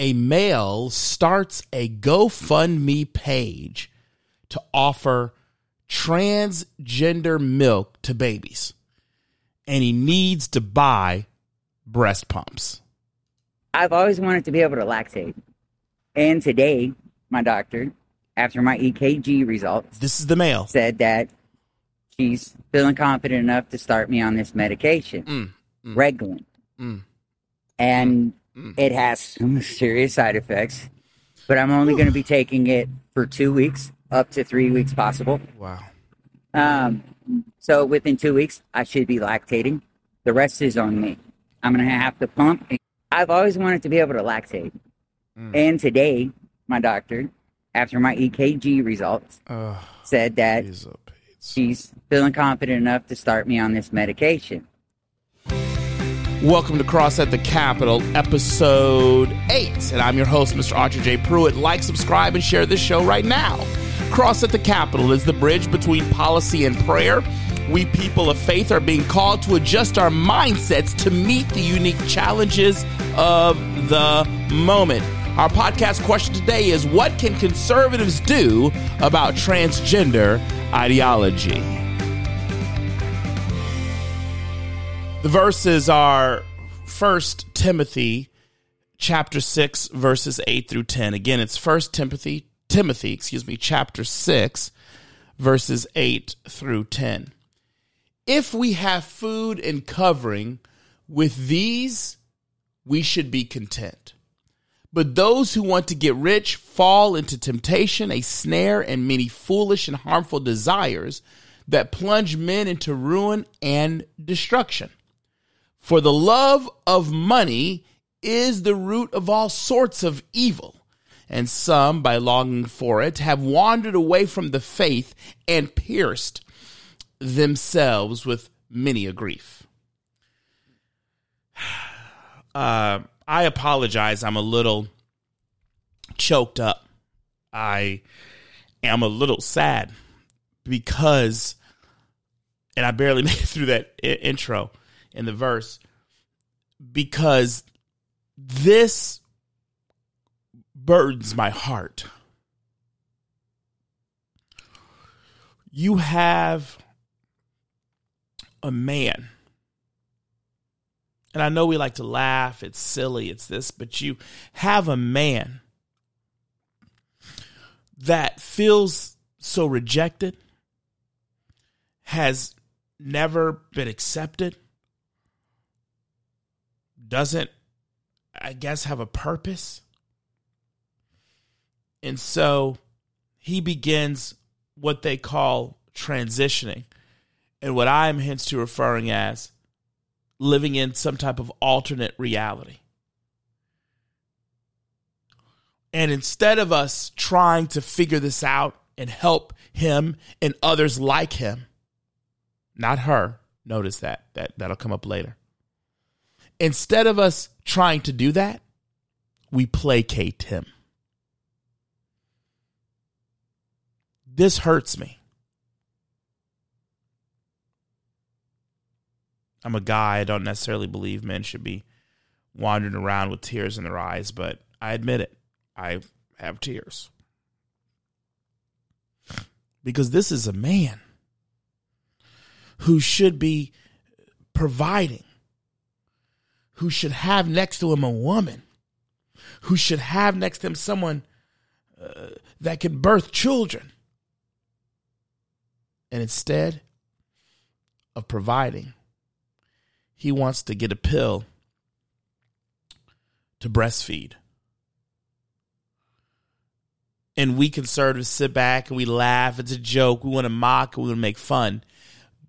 a male starts a GoFundMe page to offer transgender milk to babies, and he needs to buy breast pumps. I've always wanted to be able to lactate. And today, my doctor, after my EKG results, This is the male. said that she's feeling confident enough to start me on this medication, Mm, mm. Reglan. Mm. And Mm. It has some serious side effects, but I'm only going to be taking it for two weeks, up to three weeks possible. Wow. Um, so within two weeks, I should be lactating. The rest is on me. I'm going to have to pump. I've always wanted to be able to lactate. Mm. And today, my doctor, after my EKG results, Uh, said that pizza. she's feeling confident enough to start me on this medication. Welcome to Cross at the Capitol, episode 8. And I'm your host, Mr. Autry J. Pruitt. Like, subscribe, and share this show right now. Cross at the Capitol is the bridge between policy and prayer. We people of faith are being called to adjust our mindsets to meet the unique challenges of the moment. Our podcast question today is What can conservatives do about transgender ideology? The verses are First Timothy chapter 6 verses 8 through 10. Again, it's First Timothy Timothy, excuse me, chapter 6 verses 8 through 10. If we have food and covering with these we should be content. But those who want to get rich fall into temptation, a snare, and many foolish and harmful desires that plunge men into ruin and destruction. For the love of money is the root of all sorts of evil. And some, by longing for it, have wandered away from the faith and pierced themselves with many a grief. Uh, I apologize. I'm a little choked up. I am a little sad because, and I barely made it through that I- intro in the verse, because this burdens my heart. You have a man and I know we like to laugh, it's silly, it's this, but you have a man that feels so rejected, has never been accepted, doesn't, I guess, have a purpose. And so he begins what they call transitioning, and what I'm hence to referring as living in some type of alternate reality. And instead of us trying to figure this out and help him and others like him, not her, notice that, that that'll come up later. Instead of us trying to do that, we placate him. This hurts me. I'm a guy. I don't necessarily believe men should be wandering around with tears in their eyes, but I admit it. I have tears. Because this is a man who should be providing, who should have next to him a woman, who should have next to him someone uh, that can birth children. And instead of providing, he wants to get a pill to breastfeed. And we conservatives sit back and we laugh. It's a joke. We want to mock. We want to make fun.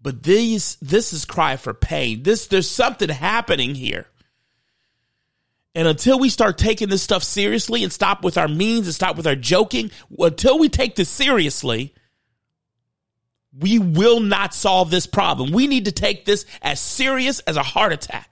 But these, this is cry for pain. This, there's something happening here. And until we start taking this stuff seriously and stop with our means and stop with our joking, until we take this seriously, we will not solve this problem. We need to take this as serious as a heart attack.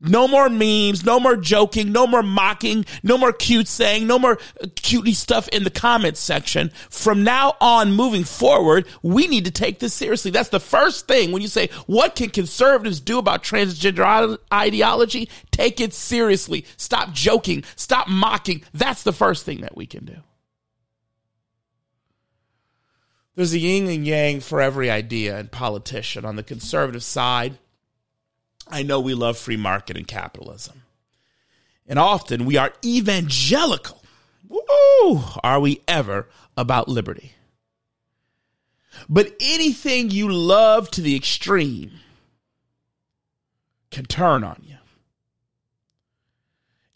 No more memes, no more joking, no more mocking, no more cute saying, no more uh, cutie stuff in the comments section. From now on, moving forward, we need to take this seriously. That's the first thing when you say, what can conservatives do about transgender ideology? Take it seriously. Stop joking. Stop mocking. That's the first thing that we can do. There's a yin and yang for every idea and politician. On the conservative side, I know we love free market and capitalism. And often we are evangelical. Woo! Are we ever about liberty? But anything you love to the extreme can turn on you.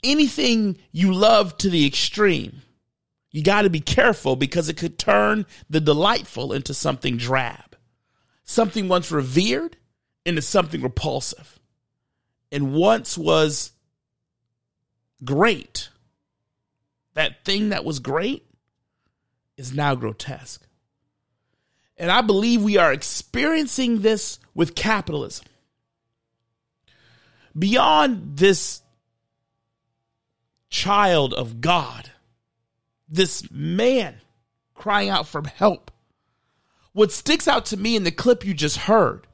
Anything you love to the extreme, you got to be careful because it could turn the delightful into something drab, something once revered into something repulsive and once was great, that thing that was great is now grotesque. And I believe we are experiencing this with capitalism. Beyond this child of God, this man crying out for help, what sticks out to me in the clip you just heard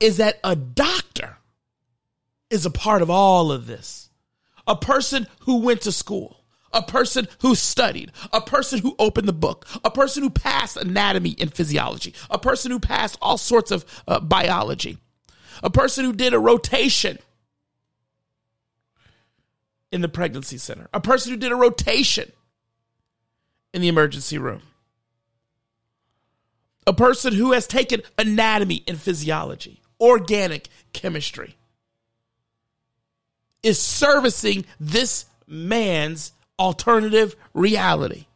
is that a doctor is a part of all of this. A person who went to school, a person who studied, a person who opened the book, a person who passed anatomy and physiology, a person who passed all sorts of uh, biology, a person who did a rotation in the pregnancy center, a person who did a rotation in the emergency room, a person who has taken anatomy and physiology, organic chemistry, is servicing this man's alternative reality.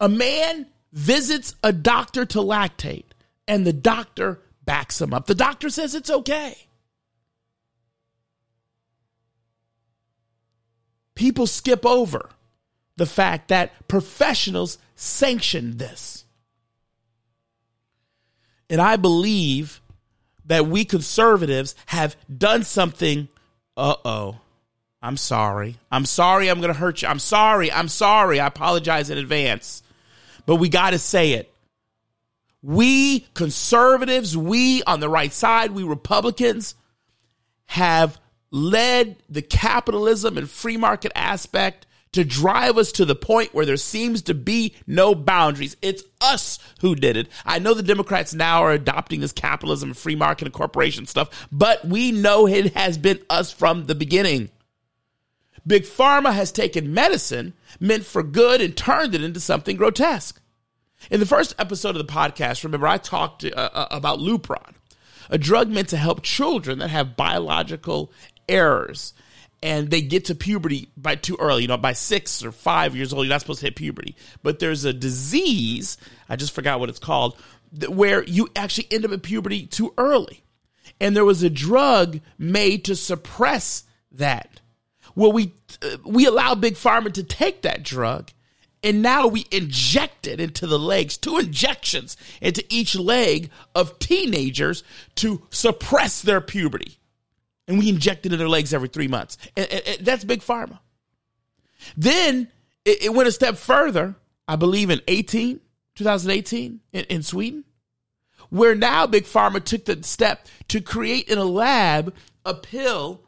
A man visits a doctor to lactate, and the doctor backs him up. The doctor says it's okay. People skip over the fact that professionals sanctioned this. And I believe that we conservatives have done something. Uh oh. I'm sorry. I'm sorry I'm going to hurt you. I'm sorry. I'm sorry. I apologize in advance. But we got to say it. We conservatives, we on the right side, we Republicans have led the capitalism and free market aspect to drive us to the point where there seems to be no boundaries. It's us who did it. I know the Democrats now are adopting this capitalism, free market, and corporation stuff, but we know it has been us from the beginning. Big Pharma has taken medicine meant for good and turned it into something grotesque. In the first episode of the podcast, remember I talked uh, uh about Lupron, a drug meant to help children that have biological errors and they get to puberty by too early. You know, by six or five years old, you're not supposed to hit puberty. But there's a disease, I just forgot what it's called, where you actually end up at puberty too early. And there was a drug made to suppress that. Well, we uh, we allow big pharma to take that drug, and now we inject it into the legs, two injections into each leg of teenagers to suppress their puberty and we inject it in their legs every three months. And, and, and that's big pharma. Then it, it, went a step further, I believe in 18, 2018 in, in Sweden, where now big pharma took the step to create in a lab a pill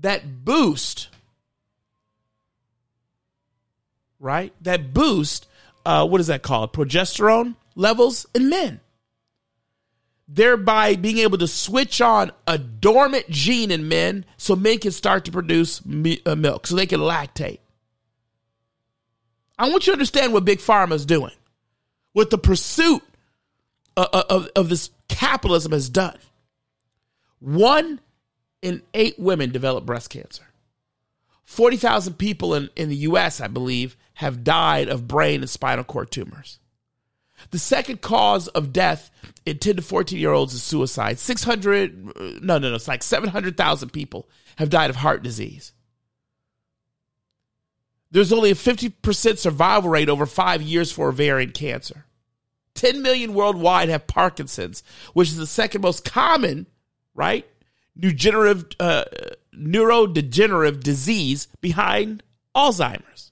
that boost right that boost uh, what is that called progesterone levels in men thereby being able to switch on a dormant gene in men so men can start to produce uh, milk, so they can lactate. I want you to understand what Big Pharma is doing, what the pursuit of, of, of this capitalism has done. One in eight women develop breast cancer. 40,000 people in, in the US, I believe, have died of brain and spinal cord tumors. The second cause of death in 10 to 14 year olds is suicide. 600, no, no, no, it's like 700,000 people have died of heart disease. There's only a 50% survival rate over five years for ovarian cancer. 10 million worldwide have Parkinson's, which is the second most common right? Neurodegenerative, uh, neurodegenerative disease behind Alzheimer's.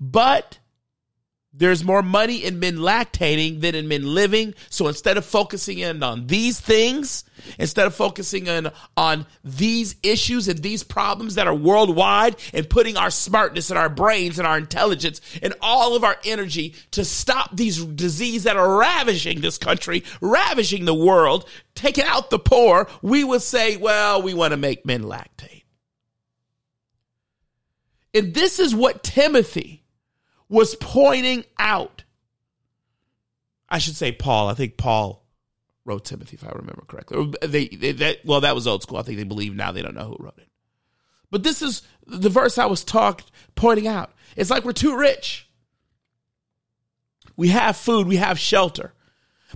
But there's more money in men lactating than in men living. So instead of focusing in on these things, instead of focusing in on these issues and these problems that are worldwide and putting our smartness and our brains and our intelligence and all of our energy to stop these diseases that are ravaging this country, ravaging the world, taking out the poor, we would say, well, we want to make men lactate. And this is what Timothy was pointing out. I should say Paul. I think Paul wrote Timothy, if I remember correctly. They, they well, that was old school. I think they believe now they don't know who wrote it. But this is the verse I was talk, pointing out. It's like we're too rich. We have food, we have shelter,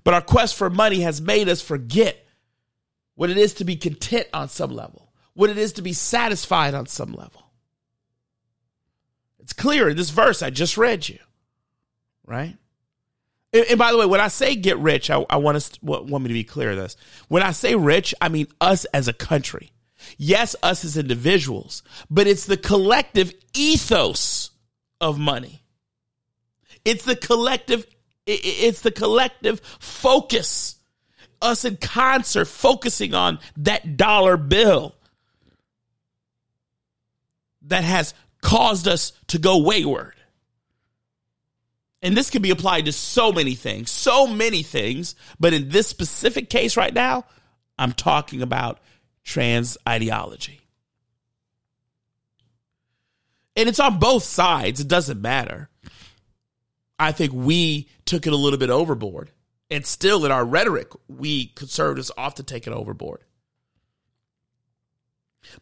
but our quest for money has made us forget what it is to be content on some level, what it is to be satisfied on some level. It's clear in this verse I just read you, right? And, and by the way, when I say get rich, I, I want us want me to be clear. of This when I say rich, I mean us as a country. Yes, us as individuals, but it's the collective ethos of money. It's the collective. It's the collective focus. Us in concert, focusing on that dollar bill that has caused us to go wayward. And this can be applied to so many things, so many things. But in this specific case right now, I'm talking about trans ideology. And it's on both sides, it doesn't matter. I think we took it a little bit overboard. And still in our rhetoric, we conservatives often take it overboard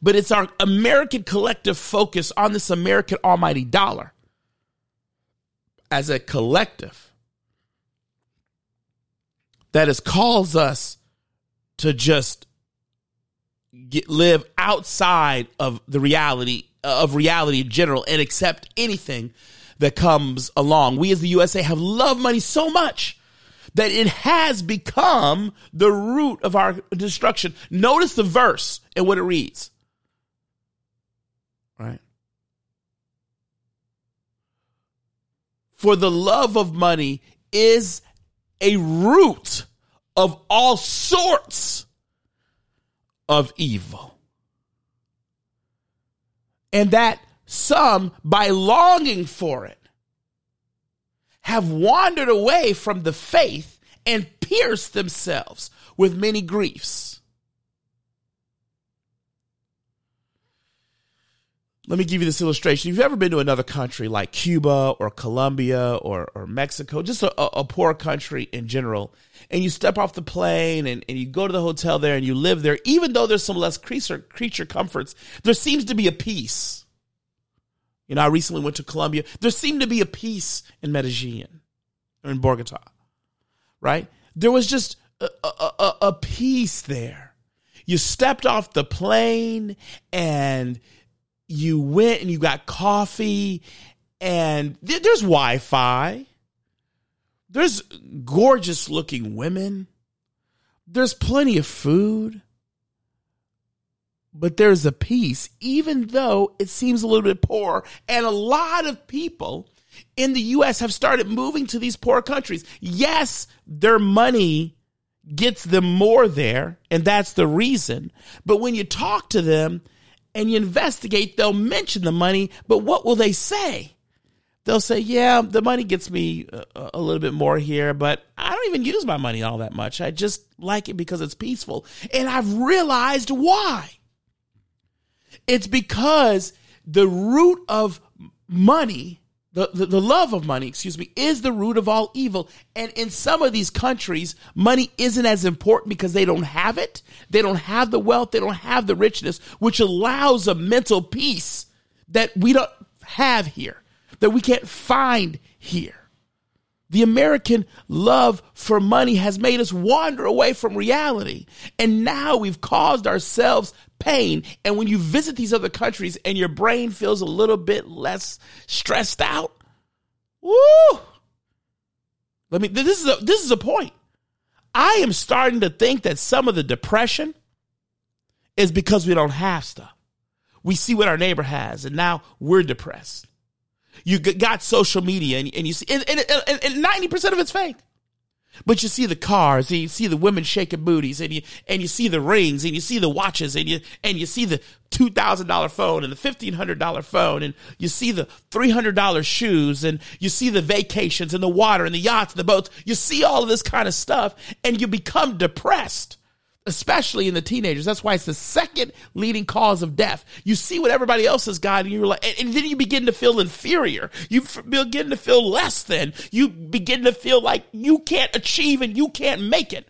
but it's our American collective focus on this American almighty dollar as a collective that has caused us to just get, live outside of the reality of reality in general and accept anything that comes along. We as the USA have loved money so much that it has become the root of our destruction. Notice the verse and what it reads. Right? For the love of money is a root of all sorts of evil. And that some, by longing for it, have wandered away from the faith and pierced themselves with many griefs. Let me give you this illustration. If you've ever been to another country like Cuba or Colombia or, or Mexico, just a, a poor country in general, and you step off the plane and, and you go to the hotel there and you live there, even though there's some less creature, creature comforts, there seems to be a peace. You know, I recently went to Colombia. There seemed to be a peace in Medellin or in Bogota, right? There was just a, a, a peace there. You stepped off the plane and you went and you got coffee and th- there's Wi-Fi. There's gorgeous looking women. There's plenty of food. But there's a peace, even though it seems a little bit poor. And a lot of people in the US have started moving to these poor countries. Yes, their money gets them more there, and that's the reason. But when you talk to them, and you investigate, they'll mention the money, but what will they say? They'll say, yeah, the money gets me a, a, little bit more here, but I don't even use my money all that much. I just like it because it's peaceful. And I've realized why. It's because the root of money the, the, the, love of money, excuse me, is the root of all evil. And in some of these countries, money isn't as important because they don't have it. They don't have the wealth. They don't have the richness, which allows a mental peace that we don't have here, that we can't find here. The American love for money has made us wander away from reality. And now we've caused ourselves pain. And when you visit these other countries and your brain feels a little bit less stressed out, woo! Let me, this is a, this is a point. I am starting to think that some of the depression is because we don't have stuff. We see what our neighbor has, and now we're depressed. You got social media, and, and you see, and, and, and 90% of it's fake. But you see the cars, and you see the women shaking booties, and you and you see the rings, and you see the watches, and you and you see the two thousand dollar phone and the fifteen hundred dollar phone, and you see the three hundred dollar shoes, and you see the vacations and the water and the yachts and the boats. You see all of this kind of stuff, and you become depressed especially in the teenagers. That's why it's the second leading cause of death. You see what everybody else has got, and you're like, and, then you begin to feel inferior. You begin to feel less than. You begin to feel like you can't achieve and you can't make it.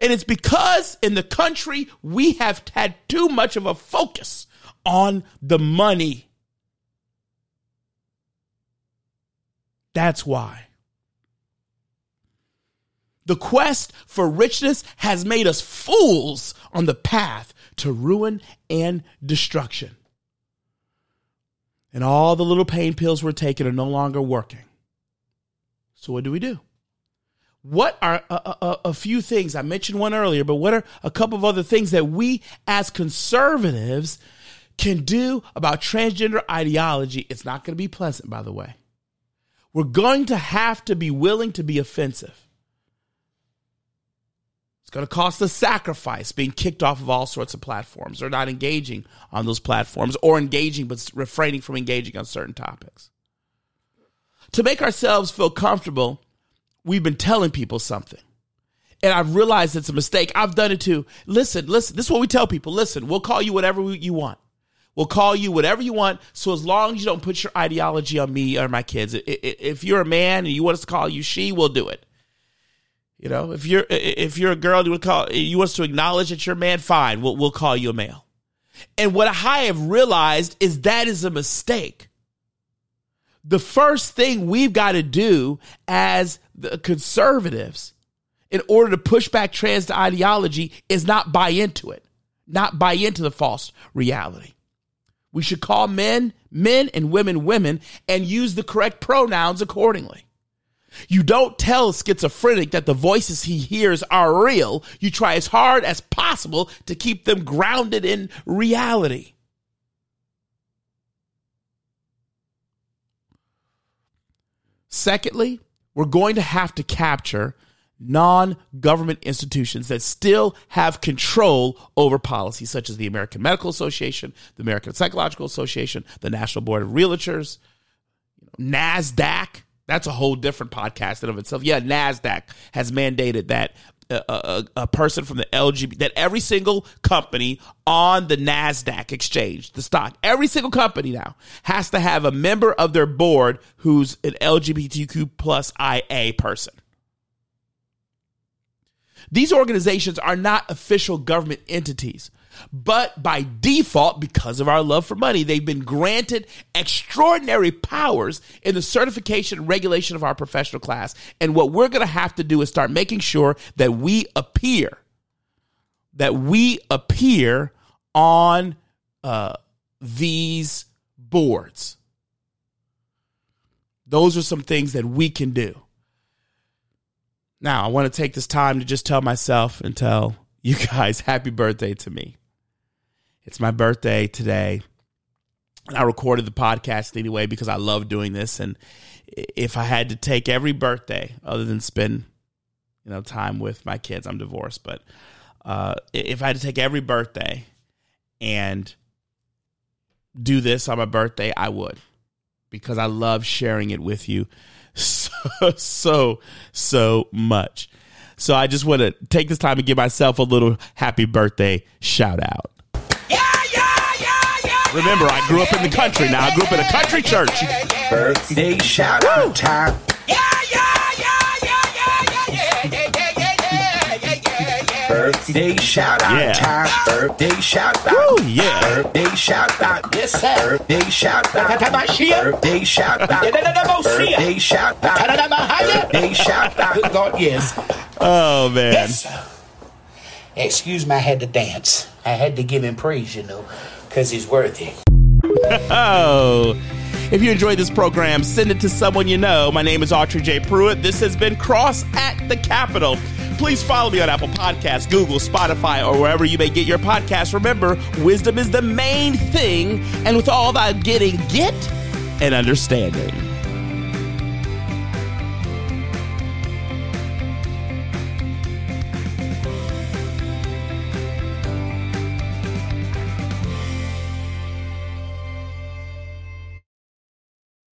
And it's because in the country we have had too much of a focus on the money. That's why. The quest for richness has made us fools on the path to ruin and destruction. And all the little pain pills we're taking are no longer working. So, what do we do? What are a, a, a, few things? I mentioned one earlier, but what are a couple of other things that we as conservatives can do about transgender ideology? It's not going to be pleasant, by the way. We're going to have to be willing to be offensive. It's going to cost a sacrifice being kicked off of all sorts of platforms or not engaging on those platforms or engaging but refraining from engaging on certain topics. To make ourselves feel comfortable, we've been telling people something. And I've realized it's a mistake. I've done it too. Listen, listen, this is what we tell people. Listen, we'll call you whatever you want. We'll call you whatever you want. So as long as you don't put your ideology on me or my kids, if you're a man and you want us to call you she, we'll do it. You know, if you're if you're a girl, you would call you want to acknowledge that you're a man. Fine, we'll we'll call you a male. And what I have realized is that is a mistake. The first thing we've got to do as the conservatives in order to push back trans ideology is not buy into it, not buy into the false reality. We should call men men and women women and use the correct pronouns accordingly. You don't tell schizophrenic that the voices he hears are real. You try as hard as possible to keep them grounded in reality. Secondly, we're going to have to capture non government institutions that still have control over policies, such as the American Medical Association, the American Psychological Association, the National Board of Realtors, NASDAQ that's a whole different podcast in of itself. Yeah, Nasdaq has mandated that a, a, a, person from the LGBT that every single company on the Nasdaq exchange, the stock, every single company now has to have a member of their board who's an LGBTQ plus IA person. These organizations are not official government entities. But by default, because of our love for money, they've been granted extraordinary powers in the certification and regulation of our professional class. And what we're going to have to do is start making sure that we appear, that we appear on uh, these boards. Those are some things that we can do. Now, I want to take this time to just tell myself and tell you guys happy birthday to me. It's my birthday today. I recorded the podcast anyway because I love doing this. And if I had to take every birthday, other than spend, you know, time with my kids, I'm divorced, but uh, if I had to take every birthday and do this on my birthday, I would because I love sharing it with you so, so, so much. So I just want to take this time and give myself a little happy birthday shout out. Yeah, yeah, yeah, yeah. Remember, I grew up in the country. Now I grew up in a country church. Birthday shout out time. Birthday shout out yeah. time. Birthday shout out. Woo, yeah. Birthday shout out. Yes, sir. Birthday shout out. Birthday shout out. Birthday shout out. Birthday shout out. Good God, yes. Oh, man. Yes. Excuse me, I had to dance. I had to give him praise, you know because he's worthy. oh. If you enjoyed this program, send it to someone you know. My name is Autry J. Pruitt. This has been Cross at the Capitol. Please follow me on Apple Podcasts, Google, Spotify, or wherever you may get your podcasts. Remember, wisdom is the main thing, and with all that getting, get an understanding.